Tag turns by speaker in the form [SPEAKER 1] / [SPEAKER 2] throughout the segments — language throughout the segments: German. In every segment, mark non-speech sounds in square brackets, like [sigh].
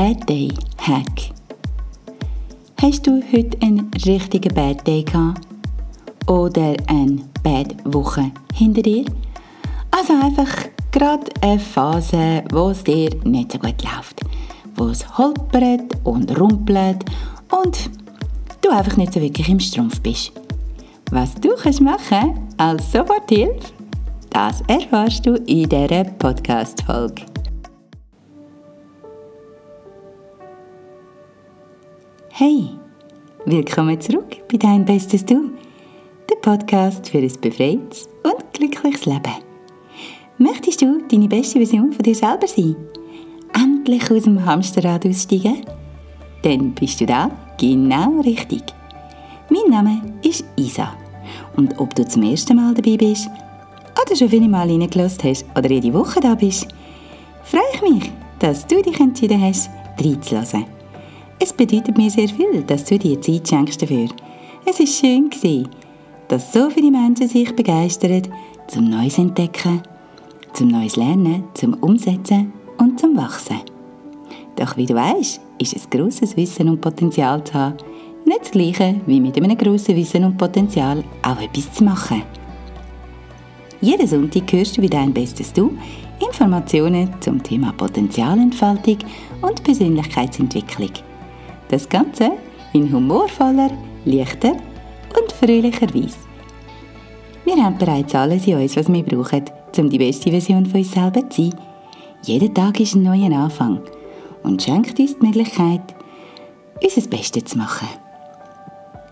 [SPEAKER 1] Bad Day Hack. Hast du heute einen richtigen Bad Day gehabt? Oder eine Bad Woche hinter dir? Also einfach gerade eine Phase, wo es dir nicht so gut läuft. Wo es holpert und rumpelt und du einfach nicht so wirklich im Strumpf bist. Was du kannst machen als Soforthilfe, das erfährst du in dieser Podcast-Folge. Hey, willkommen zurück bei Dein Bestes Du, der Podcast für ein befreites und glückliches Leben. Möchtest du deine beste Version von dir selber sein? Endlich aus dem Hamsterrad aussteigen? Dann bist du da genau richtig. Mein Name ist Isa und ob du zum ersten Mal dabei bist oder schon viele Mal reingelassen hast oder jede Woche da bist, freue ich mich, dass du dich entschieden hast, reinzulassen. Es bedeutet mir sehr viel, dass du dir Zeit schenkst dafür. Es ist schön dass so viele Menschen sich begeistern zum Neues entdecken, zum Neues Lernen, zum Umsetzen und zum Wachsen. Doch wie du weißt, ist es großes Wissen und Potenzial zu haben, nicht das Gleiche wie mit einem grossen Wissen und Potenzial auch etwas zu machen. Jeden Sonntag hörst du wie dein Bestes Du Informationen zum Thema Potenzialentfaltung und Persönlichkeitsentwicklung. Das Ganze in humorvoller, leichter und fröhlicher Weise. Wir haben bereits alles in uns, was wir brauchen, um die beste Version von uns selber zu sein. Jeder Tag ist ein neuer Anfang und schenkt uns die Möglichkeit, unser Bestes zu machen.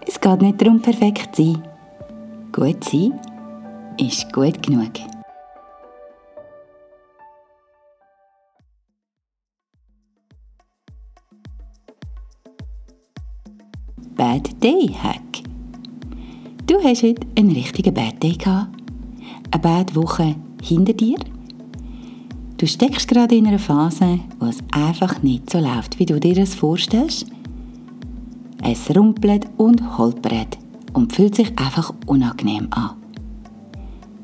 [SPEAKER 1] Es geht nicht darum, perfekt zu sein. Gut sein ist gut genug. Bad Day Hack. Du hast heute einen richtigen Bad Day gehabt? Eine Bad Woche hinter dir? Du steckst gerade in einer Phase, wo es einfach nicht so läuft, wie du dir das vorstellst? Es rumpelt und holpert und fühlt sich einfach unangenehm an.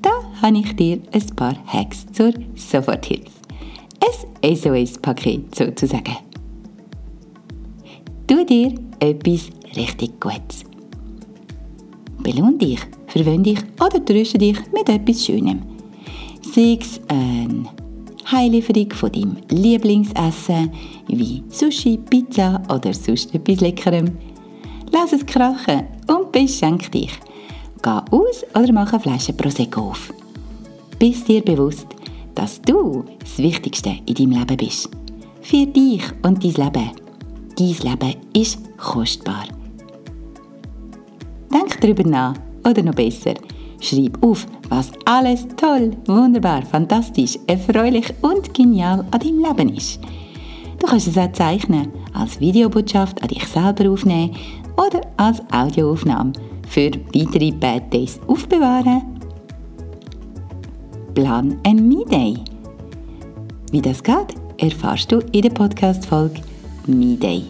[SPEAKER 1] Da habe ich dir ein paar Hacks zur Soforthilfe. Ein SOS-Paket sozusagen. Tu dir etwas richtig Gutes. Belohn dich, verwöhn dich oder tröste dich mit etwas Schönem. Sei es eine Heilieferung von deinem Lieblingsessen, wie Sushi, Pizza oder sonst etwas Leckerem. Lass es krachen und beschenk dich. Geh aus oder mach eine Flasche Prosecco auf. Bist dir bewusst, dass du das Wichtigste in deinem Leben bist. Für dich und dein Leben. Dein Leben ist kostbar. Denk darüber nach oder noch besser, schreib auf, was alles toll, wunderbar, fantastisch, erfreulich und genial an deinem Leben ist. Du kannst es auch zeichnen, als Videobotschaft an dich selber aufnehmen oder als Audioaufnahme für weitere Bad Days aufbewahren. Plan ein Me Day. Wie das geht, erfahrst du in der Podcast-Folge Me Day.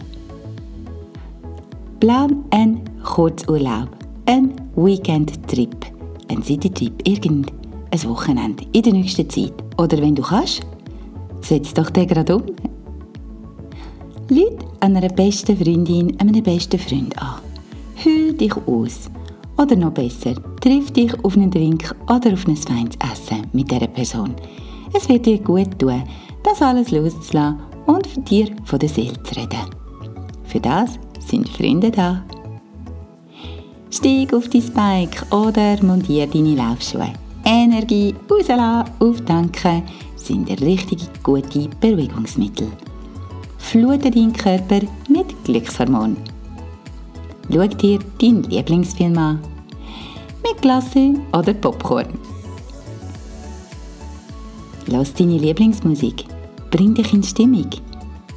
[SPEAKER 1] Plan einen Kurzurlaub, einen Weekend-Trip, einen City-Trip, irgendein Wochenende in der nächsten Zeit. Oder wenn du kannst, setz doch den gerade um. Lüt einer besten Freundin, einem besten Freund an. Hüll dich aus. Oder noch besser, triff dich auf einen Drink oder auf ein feines Essen mit dieser Person. Es wird dir gut tun, das alles loszulassen und dir von der Seele zu reden. Für das sind Freunde da. Steig auf dein Bike oder montiere deine Laufschuhe. Energie rauslassen, auftanken sind richtig gute Beruhigungsmittel. Flute deinen Körper mit Glückshormon. Schau dir deinen Lieblingsfilm an. Mit Glasse oder Popcorn. Lass deine Lieblingsmusik. Bring dich in Stimmung.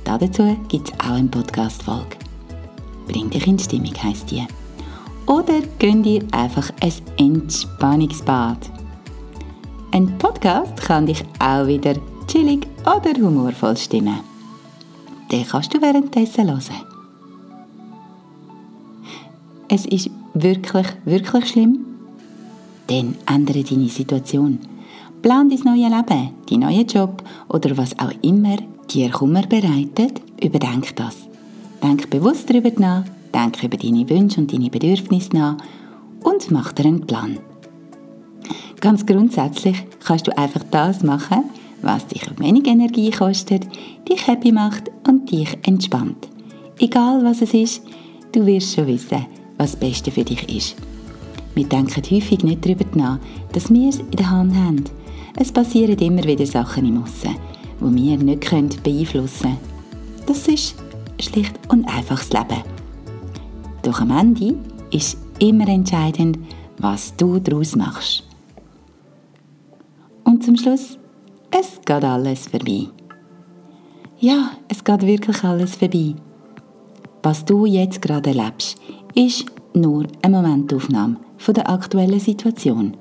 [SPEAKER 1] Dazu gibt es auch eine Podcast-Folge. Bring dich in Stimmung heisst die. Oder gönn dir einfach ein Entspannungsbad. Ein Podcast kann dich auch wieder chillig oder humorvoll stimmen. Den kannst du währenddessen hören. Es ist wirklich, wirklich schlimm? Dann ändere deine Situation. Plan dein neues Leben, deinen neuen Job oder was auch immer dir Kummer bereitet, überdenk das. Denk bewusst darüber nach, denk über deine Wünsche und deine Bedürfnisse nach und mach dir einen Plan. Ganz grundsätzlich kannst du einfach das machen, was dich wenig Energie kostet, dich happy macht und dich entspannt. Egal was es ist, du wirst schon wissen, was das Beste für dich ist. Wir denken häufig nicht darüber nach, dass wir es in der Hand haben. Es passieren immer wieder Sachen im Aussen, die wir nicht beeinflussen können. Das ist schlicht und einfach das Leben. Doch am Ende ist immer entscheidend, was du daraus machst. Und zum Schluss, es geht alles vorbei. Ja, es geht wirklich alles vorbei. Was du jetzt gerade erlebst, ist nur eine Momentaufnahme von der aktuellen Situation.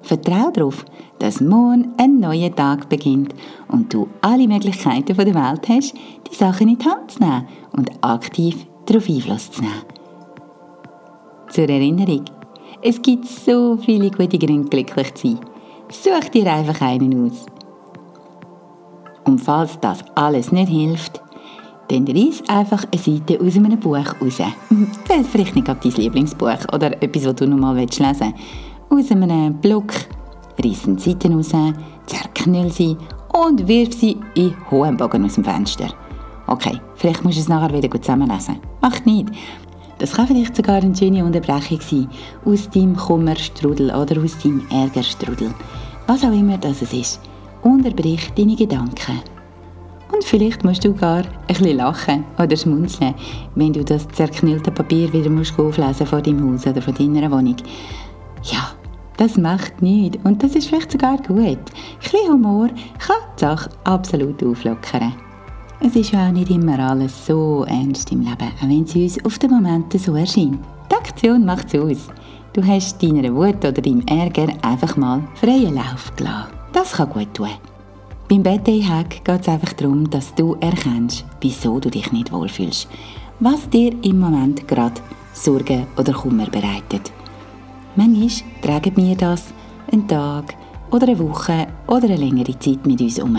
[SPEAKER 1] Vertraue darauf, dass morgen ein neuer Tag beginnt und du alle Möglichkeiten der Welt hast, die Sachen in die Hand zu nehmen und aktiv darauf Einfluss zu nehmen. Zur Erinnerung, es gibt so viele gute Gründe, glücklich zu sein. Such dir einfach einen aus. Und falls das alles nicht hilft, dann reiss einfach eine Seite aus einem Buch raus. [laughs] Vielleicht nicht dein Lieblingsbuch oder etwas, das du noch mal lesen willst. Aus einem Block, reiss eine Seite raus, zerknüll sie und wirf sie in hohem Bogen aus dem Fenster. Okay, vielleicht musst du es nachher wieder gut zusammenlesen. Macht nicht. Das kann vielleicht sogar eine schöne Unterbrechung sein aus deinem Kummerstrudel oder aus deinem Ärgerstrudel. Was auch immer das ist, unterbrich deine Gedanken. Und vielleicht musst du gar ein bisschen lachen oder schmunzeln, wenn du das zerknüllte Papier wieder musst auflesen vor deinem Haus oder vor deiner Wohnung. Ja, das macht nichts und das ist vielleicht sogar gut. Ein bisschen Humor kann die Sache absolut auflockern. Es ist ja auch nicht immer alles so ernst im Leben, auch wenn es uns auf den Momenten so erscheint. Die Aktion macht es aus. Du hast deiner Wut oder deinem Ärger einfach mal freien Lauf gelassen. Das kann gut tun. Beim BT-Hack geht es einfach darum, dass du erkennst, wieso du dich nicht wohlfühlst. Was dir im Moment gerade Sorgen oder Kummer bereitet. Manchmal tragen wir das einen Tag oder eine Woche oder eine längere Zeit mit uns um.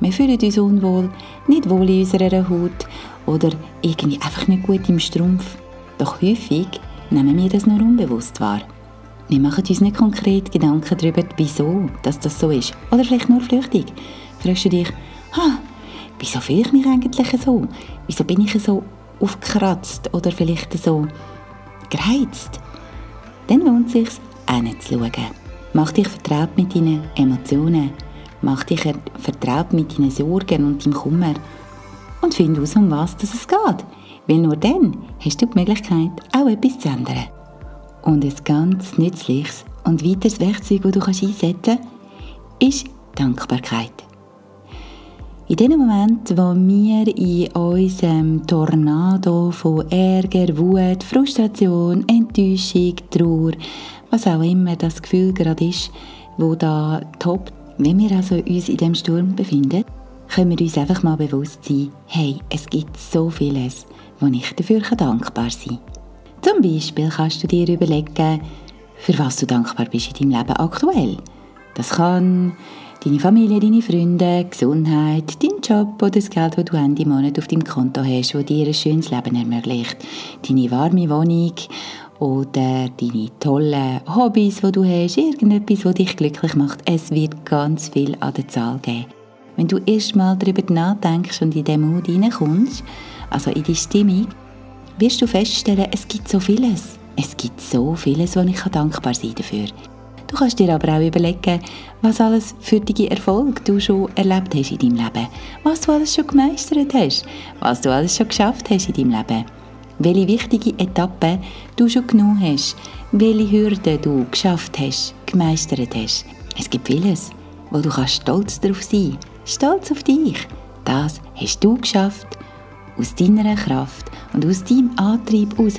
[SPEAKER 1] Wir fühlen uns unwohl, nicht wohl in unserer Haut oder irgendwie einfach nicht gut im Strumpf. Doch häufig nehmen wir das nur unbewusst wahr. Wir machen uns nicht konkret Gedanken darüber, wieso dass das so ist. Oder vielleicht nur flüchtig. Fragst du dich, ha, wieso fühle ich mich eigentlich so? Wieso bin ich so aufgekratzt oder vielleicht so gereizt? Dann lohnt es sich, hinzuschauen. Mach dich vertraut mit deinen Emotionen Mach dich vertraut mit deinen Sorgen und deinem Kummer und find aus, um was es geht. Weil nur dann hast du die Möglichkeit, auch etwas zu ändern. Und ein ganz nützliches und weiteres Werkzeug, das du einsetzen kannst, ist Dankbarkeit. In dem Moment, wo wir in unserem Tornado von Ärger, Wut, Frustration, Enttäuschung, Trauer, was auch immer das Gefühl gerade ist, wo da tobt, wenn wir also uns in dem Sturm befinden, können wir uns einfach mal bewusst sein, hey, es gibt so vieles, wo ich dafür dankbar sein kann. Zum Beispiel kannst du dir überlegen, für was du dankbar bist in deinem Leben aktuell. Das kann deine Familie, deine Freunde, Gesundheit, dein Job oder das Geld, das du Ende Monat auf deinem Konto hast, das dir ein schönes Leben ermöglicht. Deine warme Wohnung oder deine tollen Hobbys, die du hast, irgendetwas, was dich glücklich macht. Es wird ganz viel an der Zahl geben. Wenn du erst mal darüber nachdenkst und in den Mut hineinkommst, also in die Stimmung, wirst du feststellen, es gibt so vieles. Es gibt so vieles, wo ich dankbar sein dafür. Du kannst dir aber auch überlegen, was alles für deine Erfolg du schon erlebt hast in deinem Leben, was du alles schon gemeistert hast, was du alles schon geschafft hast in deinem Leben welche wichtige Etappe du schon genommen hast, welche Hürden du geschafft hast, gemeistert hast. Es gibt vieles, wo du kannst stolz darauf sein Stolz auf dich. Das hast du geschafft, aus deiner Kraft und aus deinem Antrieb heraus.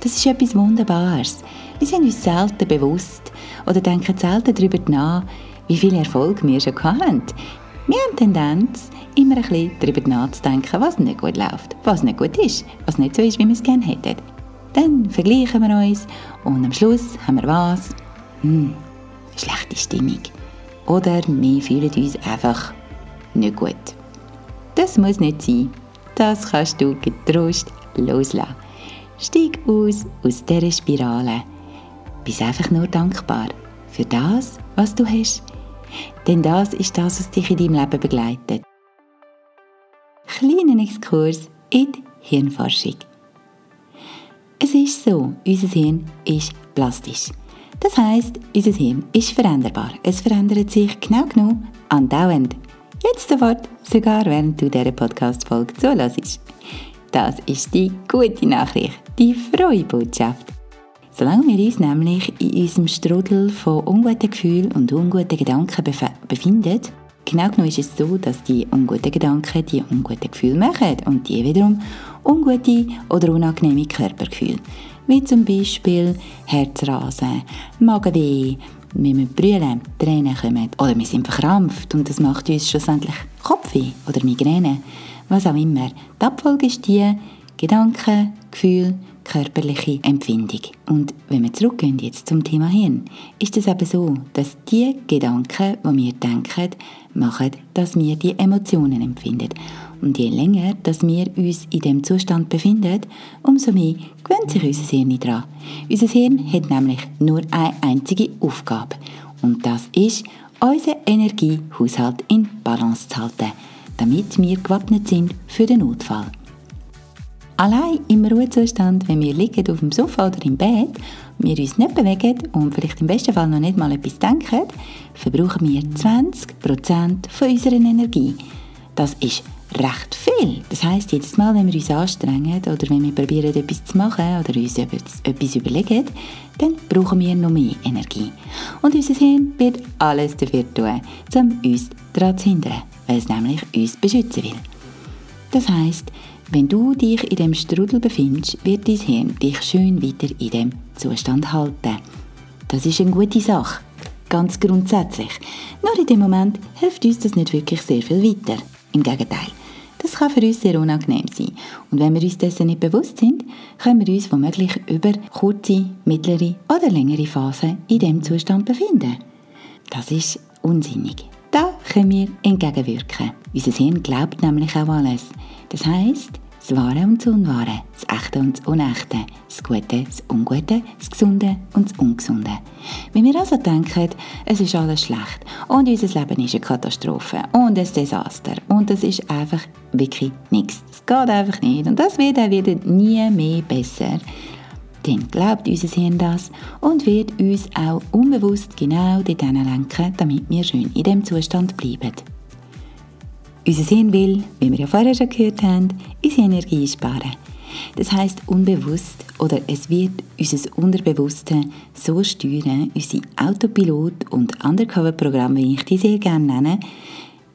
[SPEAKER 1] Das ist etwas Wunderbares. Wir sind uns selten bewusst oder denken selten darüber nach, wie viel Erfolg wir schon hatten. Wir haben Tendenz, immer ein bisschen darüber nachzudenken, was nicht gut läuft, was nicht gut ist, was nicht so ist, wie wir es gerne hätten. Dann vergleichen wir uns und am Schluss haben wir was? Hm, schlechte Stimmung. Oder wir fühlen uns einfach nicht gut. Das muss nicht sein. Das kannst du getrost loslassen. Steig aus aus dieser Spirale. Bist einfach nur dankbar für das, was du hast. Denn das ist das, was dich in deinem Leben begleitet. Kleiner Exkurs in die Hirnforschung. Es ist so, unser Hirn ist plastisch. Das heißt, unser Hirn ist veränderbar. Es verändert sich genau genug andauernd. Jetzt sofort, sogar während du dieser Podcast-Folge zuhörst. Das ist die gute Nachricht, die frohe Botschaft. Solange wir uns nämlich in unserem Strudel von unguten Gefühlen und unguten Gedanken bef befinden, genau genommen ist es so, dass die unguten Gedanken die unguten Gefühle machen und die wiederum ungute oder unangenehme Körpergefühle, wie zum Beispiel Herzrasen, Magenweh, wir müssen brüllen, Tränen kommen oder wir sind verkrampft und das macht uns schlussendlich Kopfweh oder Migräne, was auch immer. Die Abfolge ist die Gedanken, Gefühle, körperliche Empfindung. Und wenn wir zurückgehen jetzt zum Thema Hirn, ist es eben so, dass die Gedanken, die wir denken, machen, dass wir die Emotionen empfinden. Und je länger, dass wir uns in dem Zustand befinden, umso mehr gewöhnt sich unser Hirn daran. Unser Hirn hat nämlich nur eine einzige Aufgabe. Und das ist, unseren Energiehaushalt in Balance zu halten, damit wir gewappnet sind für den Notfall. Allein im Ruhezustand, wenn wir liegen auf dem Sofa oder im Bett, wir uns nicht bewegen und vielleicht im besten Fall noch nicht mal etwas denken, verbrauchen wir 20% von unserer Energie. Das ist recht viel. Das heißt, jedes Mal, wenn wir uns anstrengen oder wenn wir probieren, etwas zu machen oder uns etwas überlegen, dann brauchen wir noch mehr Energie. Und unser Hirn wird alles dafür tun, um uns daran zu hindern, weil es nämlich uns beschützen will. Das heißt, wenn du dich in dem Strudel befindest, wird dein Hirn dich schön weiter in dem Zustand halten. Das ist eine gute Sache, ganz grundsätzlich. Nur in dem Moment hilft uns das nicht wirklich sehr viel weiter. Im Gegenteil, das kann für uns sehr unangenehm sein. Und wenn wir uns dessen nicht bewusst sind, können wir uns womöglich über kurze, mittlere oder längere Phasen in dem Zustand befinden. Das ist unsinnig. Können wir entgegenwirken. Unser Hirn glaubt nämlich auch alles. Das heißt, das Wahre und das Unwahre, das Echte und das Unechte, das Gute, das Ungute, das Gesunde und das Ungesunde. Wenn wir also denken, es ist alles schlecht und unser Leben ist eine Katastrophe und ein Desaster und es ist einfach wirklich nichts, es geht einfach nicht und das wird auch wieder nie mehr besser, dann glaubt unser Hirn das und wird uns auch unbewusst genau dorthin lenken, damit wir schön in dem Zustand bleiben. Unser Hirn will, wie wir ja vorher schon gehört haben, unsere Energie sparen. Das heißt unbewusst oder es wird unser Unterbewusste so steuern, unsere Autopilot- und Undercover-Programme, wie ich die sehr gerne nenne,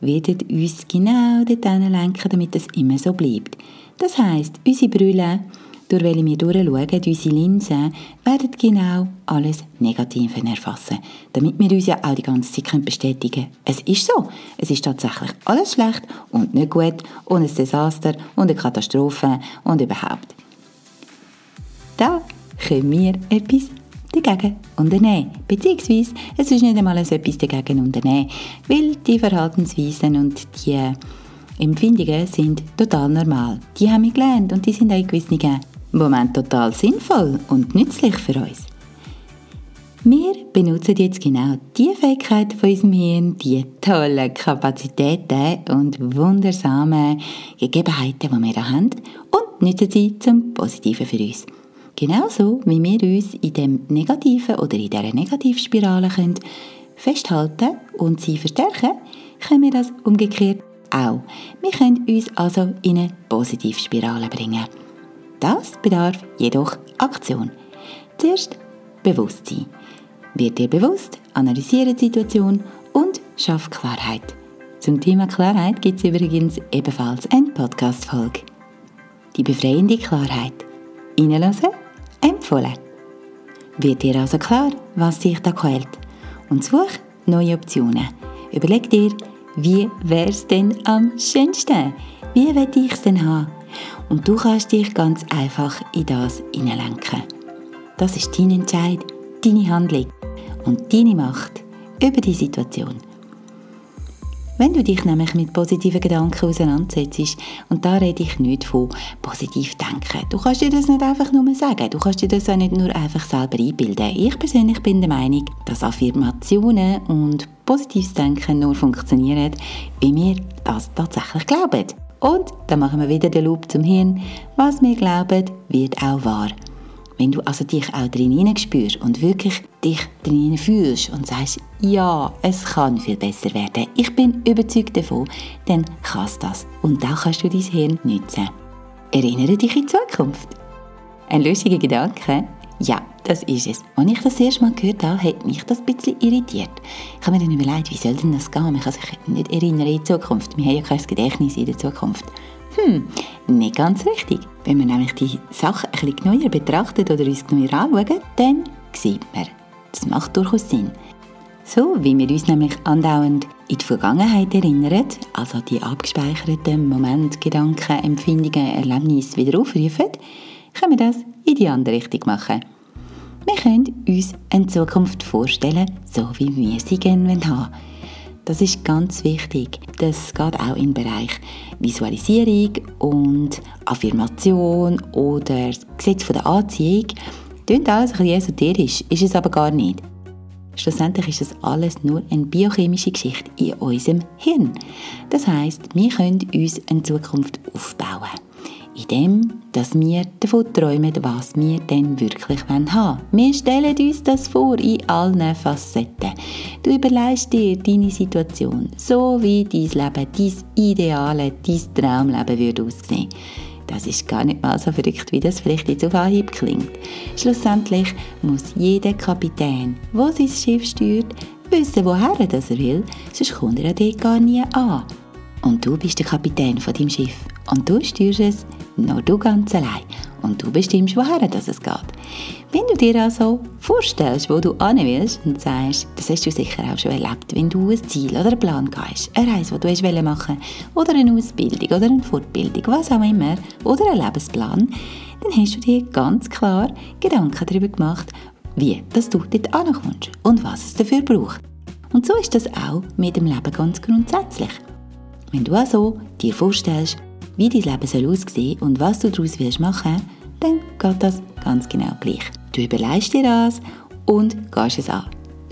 [SPEAKER 1] werden uns genau dorthin lenken, damit es immer so bleibt. Das heißt, unsere Brille durch welche wir durchschauen, unsere Linsen, werden genau alles Negative erfassen, damit wir uns ja auch die ganze Zeit bestätigen können. Es ist so, es ist tatsächlich alles schlecht und nicht gut und ein Desaster und eine Katastrophe und überhaupt. Da können wir etwas dagegen unternehmen. Beziehungsweise, es ist nicht einmal etwas dagegen unternehmen, weil die Verhaltensweisen und die Empfindungen sind total normal. Die haben wir gelernt und die sind auch in gewissen Moment total sinnvoll und nützlich für uns. Wir benutzen jetzt genau die Fähigkeit von unserem Hirn, die tollen Kapazitäten und wundersamen Gegebenheiten, die wir da haben, und nutzen sie zum Positiven für uns. Genauso wie wir uns in dem negativen oder in dieser Negativspirale können festhalten und sie verstärken, können wir das umgekehrt auch. Wir können uns also in eine Positivspirale bringen. Das bedarf jedoch Aktion. Zuerst Bewusstsein. Wird dir bewusst, analysiere die Situation und schaff Klarheit. Zum Thema Klarheit gibt es übrigens ebenfalls eine Podcast-Folge. Die befreiende Klarheit. Reinlassen, empfohlen. Wird dir also klar, was dich da quält? Und such neue Optionen. Überleg dir, wie wäre es denn am schönsten? Wie will ich es denn haben? Und du kannst dich ganz einfach in das hineinlenken. Das ist dein Entscheid, deine Handlung und deine Macht über die Situation. Wenn du dich nämlich mit positiven Gedanken auseinandersetzt, und da rede ich nicht von positiv denken, du kannst dir das nicht einfach nur sagen, du kannst dir das auch nicht nur einfach selber einbilden. Ich persönlich bin der Meinung, dass Affirmationen und positives Denken nur funktionieren, wenn wir das tatsächlich glauben. Und dann machen wir wieder den Loop zum Hirn. Was wir glauben, wird auch wahr. Wenn du also dich auch drin spürst und wirklich dich drin fühlst und sagst, ja, es kann viel besser werden, ich bin überzeugt davon, dann kannst du das. Und dann kannst du dein Hirn nutzen. Erinnere dich in Zukunft. Ein lustiger Gedanke? Ja, das ist es. Als ich das erste Mal gehört habe, hat mich das ein bisschen irritiert. Ich habe mir dann überlegt, wie soll denn das gehen? Ich kann sich nicht erinnern in Zukunft. Wir haben ja kein Gedächtnis in der Zukunft. Hm, nicht ganz richtig. Wenn wir nämlich die Sachen ein bisschen neuer betrachten oder uns neuer anschauen, dann sieht man, das macht durchaus Sinn. So wie wir uns nämlich andauernd in die Vergangenheit erinnern, also die abgespeicherten Momente, Gedanken, Empfindungen, Erlebnisse wieder aufrufen, können wir das in die andere Richtung machen. Wir können uns eine Zukunft vorstellen, so wie wir sie gerne haben das ist ganz wichtig. Das geht auch im Bereich Visualisierung und Affirmation oder Gesetz der Anziehung. Klingt alles ein bisschen esoterisch, ist es aber gar nicht. Schlussendlich ist das alles nur eine biochemische Geschichte in unserem Hirn. Das heißt, wir können uns eine Zukunft aufbauen in dem, dass wir davon träumen, was wir denn wirklich haben wollen. Wir stellen uns das vor in allen Facetten. Du überlegst dir deine Situation, so wie dein Leben, dein ideale, dein Traumleben würde aussehen. Das ist gar nicht mal so verrückt, wie das vielleicht jetzt auf Anhieb klingt. Schlussendlich muss jeder Kapitän, der sein Schiff steuert, wissen, woher er will, sonst kommt er dort gar nie an. Und du bist der Kapitän von deinem Schiff und du steuerst es nur du ganz allein. Und du bestimmst, woher das es geht. Wenn du dir also vorstellst, wo du hin willst und sagst, das hast du sicher auch schon erlebt, wenn du ein Ziel oder einen Plan gehst, eine Reise, die du willst machen oder eine Ausbildung oder eine Fortbildung, was auch immer, oder einen Lebensplan, dann hast du dir ganz klar Gedanken darüber gemacht, wie dass du dort ankommst und was es dafür braucht. Und so ist das auch mit dem Leben ganz grundsätzlich. Wenn du also dir vorstellst, wie dein Leben soll aussehen und was du daraus willst machen, dann geht das ganz genau gleich. Du überlegst dir das und gehst es an.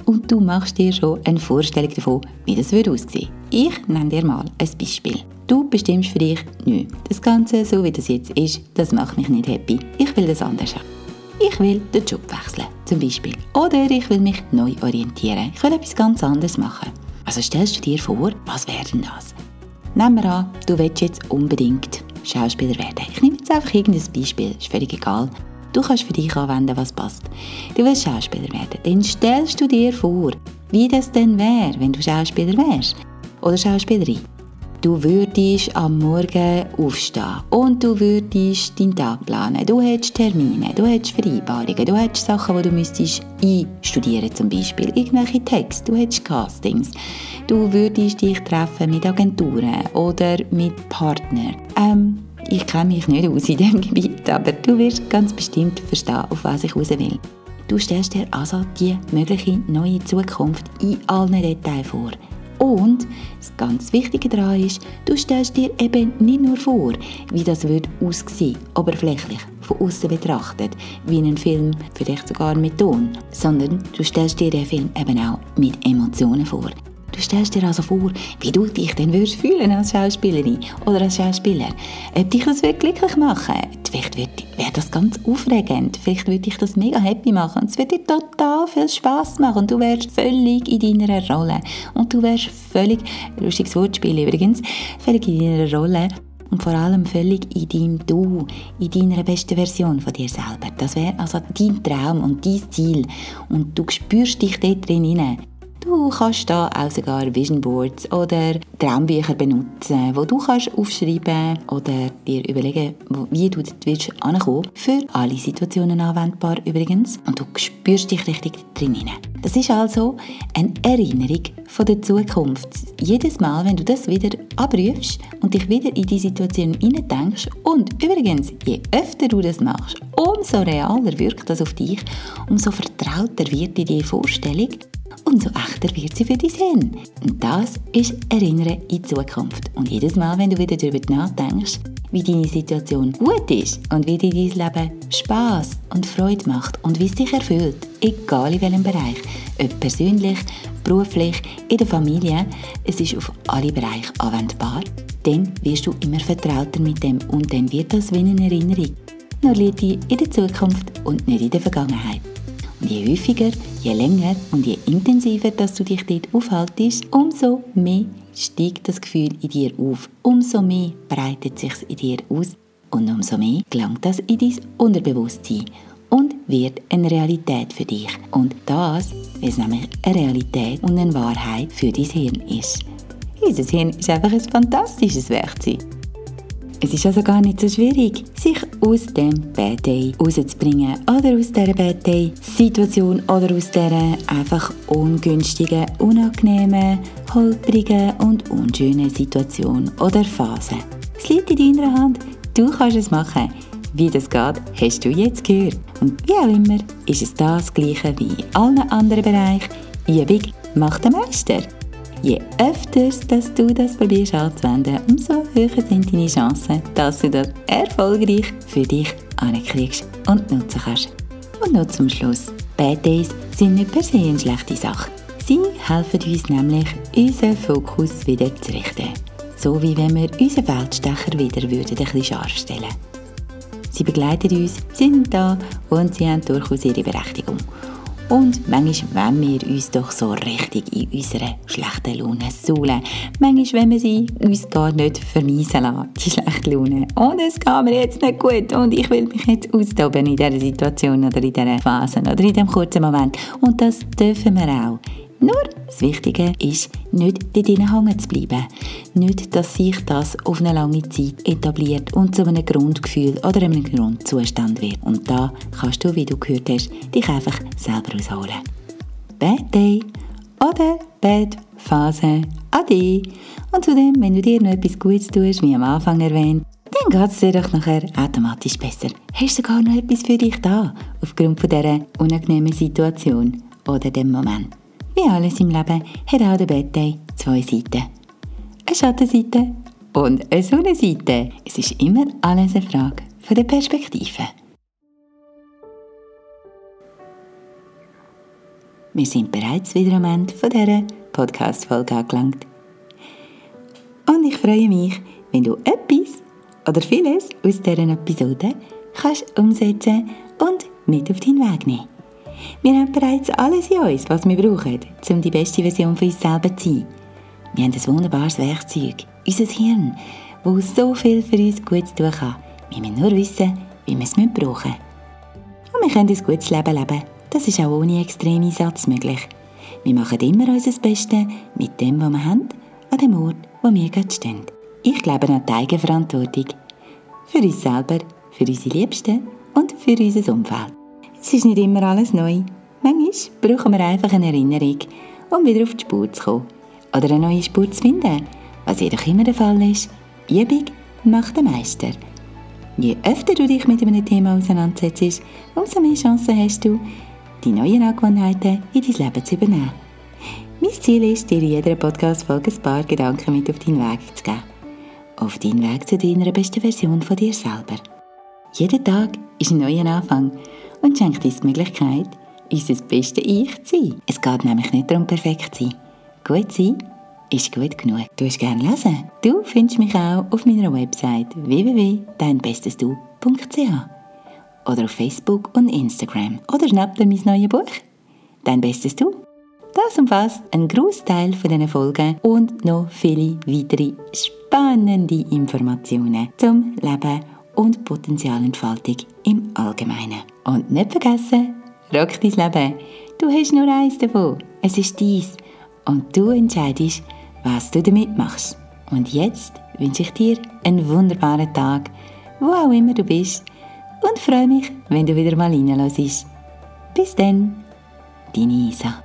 [SPEAKER 1] Und du machst dir schon eine Vorstellung davon, wie das aussehen würde. Ich nenne dir mal ein Beispiel. Du bestimmst für dich, nö, das Ganze, so wie das jetzt ist, das macht mich nicht happy. Ich will das anders haben. Ich will den Job wechseln, zum Beispiel. Oder ich will mich neu orientieren. Ich will etwas ganz anderes machen. Also stellst du dir vor, was wäre denn das? Nehmen wir an, du willst jetzt unbedingt Schauspieler werden. Ich nehme jetzt einfach irgendein Beispiel, ist völlig egal. Du kannst für dich anwenden, was passt. Du willst Schauspieler werden. Dann stellst du dir vor, wie das denn wäre, wenn du Schauspieler wärst. Oder Schauspielerin. Du würdest am Morgen aufstehen und du würdest deinen Tag planen. Du hättest Termine, du hättest Vereinbarungen, du hättest Sachen, die du müsstest einstudieren zum Beispiel. Irgendwelche Texte, du hättest Castings. Du würdest dich treffen mit Agenturen oder mit Partnern. Ähm, ich kenne mich nicht aus in diesem [laughs] Gebiet, aber du wirst ganz bestimmt verstehen, auf was ich raus will. Du stellst dir also die mögliche neue Zukunft in allen Details vor. Und das ganz Wichtige daran ist, du stellst dir eben nicht nur vor, wie das wird aussehen, oberflächlich, von außen betrachtet, wie ein Film, vielleicht sogar mit Ton, sondern du stellst dir den Film eben auch mit Emotionen vor. Du stellst dir also vor, wie du dich denn würdest fühlen als Schauspielerin oder als Schauspieler. Ob dich das wirklich glücklich machen Vielleicht wäre das ganz aufregend. Vielleicht würde dich das mega happy machen. Es würde dir total viel Spaß machen. Und du wärst völlig in deiner Rolle. Und du wärst völlig, lustiges Wortspiel übrigens, völlig in deiner Rolle und vor allem völlig in deinem Du, in deiner besten Version von dir selber. Das wäre also dein Traum und dein Ziel und du spürst dich dort drin Du kannst da auch sogar Vision Boards oder Traumbücher benutzen, wo du kannst aufschreiben oder dir überlegen, wie du dort willst. Für alle Situationen anwendbar übrigens. Und du spürst dich richtig drin. Das ist also eine Erinnerung von der Zukunft. Jedes Mal, wenn du das wieder abrufst und dich wieder in die Situation denkst und übrigens, je öfter du das machst, umso realer wirkt das auf dich, umso vertrauter wird dir die Vorstellung umso echter wird sie für dein Hirn. Und das ist Erinnern in Zukunft. Und jedes Mal, wenn du wieder darüber nachdenkst, wie deine Situation gut ist und wie dir dein Leben Spaß und Freude macht und wie es dich erfüllt, egal in welchem Bereich, ob persönlich, beruflich, in der Familie, es ist auf alle Bereiche anwendbar, dann wirst du immer vertrauter mit dem und dann wird das wie eine Erinnerung. Nur liegt in der Zukunft und nicht in der Vergangenheit. Je häufiger, je länger und je intensiver dass du dich dort aufhaltest, umso mehr steigt das Gefühl in dir auf, umso mehr breitet sich in dir aus und umso mehr gelangt das in dein Unterbewusstsein und wird eine Realität für dich. Und das, weil es nämlich eine Realität und eine Wahrheit für dein Hirn ist. Unser Hirn ist einfach ein fantastisches Werkzeug. Es ist also gar nicht so schwierig, sich aus dem Bad Day rauszubringen oder aus dieser Bad Day Situation oder aus dieser einfach ungünstigen, unangenehmen, holprigen und unschönen Situation oder Phase. Es liegt in deiner Hand, du kannst es machen. Wie das geht, hast du jetzt gehört. Und wie auch immer ist es das Gleiche wie in allen anderen Bereichen. Übung macht den Meister. Je öfters dass du das probierst anzuwenden, umso höher sind deine Chancen, dass du das erfolgreich für dich ankriegst und nutzen kannst. Und noch zum Schluss. Bad Days sind nicht per se eine schlechte Sache. Sie helfen uns nämlich, unseren Fokus wieder zu richten. So wie wenn wir unseren Feldstecher wieder würden ein bisschen scharf stellen Sie begleiten uns, sind da und sie haben durchaus ihre Berechtigung. Und manchmal wollen wir uns doch so richtig in unserer schlechten Laune suhlen. Manchmal wollen wir sie uns gar nicht vermiesen lassen, die schlechte Laune. Und es geht mir jetzt nicht gut und ich will mich jetzt austoben in dieser Situation oder in dieser Phase oder in diesem kurzen Moment. Und das dürfen wir auch. Nur das Wichtige ist, nicht dort hängen zu bleiben. Nicht, dass sich das auf eine lange Zeit etabliert und zu einem Grundgefühl oder einem Grundzustand wird. Und da kannst du, wie du gehört hast, dich einfach selber ausholen. Bad Day oder Bad Phase. Ade. Und zudem, wenn du dir noch etwas Gutes tust, wie am Anfang erwähnt, dann geht es dir doch nachher automatisch besser. Hast du sogar noch etwas für dich da, aufgrund von dieser unangenehmen Situation oder dem Moment. Wie alles im Leben hat auch der Day zwei Seiten. Eine Schattenseite und eine Sonnenseite. Es ist immer alles eine Frage der Perspektive. Wir sind bereits wieder am Ende von dieser Podcast-Folge angelangt. Und ich freue mich, wenn du etwas oder vieles aus dieser Episode kannst umsetzen und mit auf deinen Weg nehmen. Wir haben bereits alles in uns, was wir brauchen, um die beste Version von uns selber zu sein. Wir haben ein wunderbares Werkzeug, unser Hirn, das so viel für uns Gutes tun kann. Wir müssen nur wissen, wie wir es brauchen müssen. Und wir können ein gutes Leben leben. Das ist auch ohne extreme Satz möglich. Wir machen immer unser Bestes mit dem, was wir haben, an dem Ort, wo wir gerade stehen. Ich glaube an die Eigenverantwortung. Für uns selber, für unsere Liebsten und für unser Umfeld. Es ist nicht immer alles neu. Manchmal brauchen wir einfach eine Erinnerung, um wieder auf die Spur zu kommen. Oder eine neue Spur zu finden. Was jedoch immer der Fall ist, Übung macht den Meister. Je öfter du dich mit einem Thema auseinandersetzt, umso mehr Chancen hast du, die neuen Angewohnheiten in dein Leben zu übernehmen. Mein Ziel ist, dir in jeder Podcast-Folge ein paar Gedanken mit auf deinen Weg zu geben. Auf deinen Weg zu deiner besten Version von dir selber. Jeder Tag ist ein neuer Anfang und schenkt uns die Möglichkeit, unser beste Ich zu sein. Es geht nämlich nicht darum, perfekt zu sein. Gut sein ist gut genug. Du hast gerne lesen? Du findest mich auch auf meiner Website www.deinbestesdu.ch oder auf Facebook und Instagram. Oder schnapp dir mein neues Buch «Dein Bestes Du». Das umfasst einen Großteil von diesen Folgen und noch viele weitere spannende Informationen zum Leben und Potenzialentfaltung im Allgemeinen. Und nicht vergessen, rock dein Leben. Du hast nur eins davon. Es ist dies. Und du entscheidest, was du damit machst. Und jetzt wünsche ich dir einen wunderbaren Tag, wo auch immer du bist. Und freue mich, wenn du wieder mal reinlässt. Bis dann, deine Isa.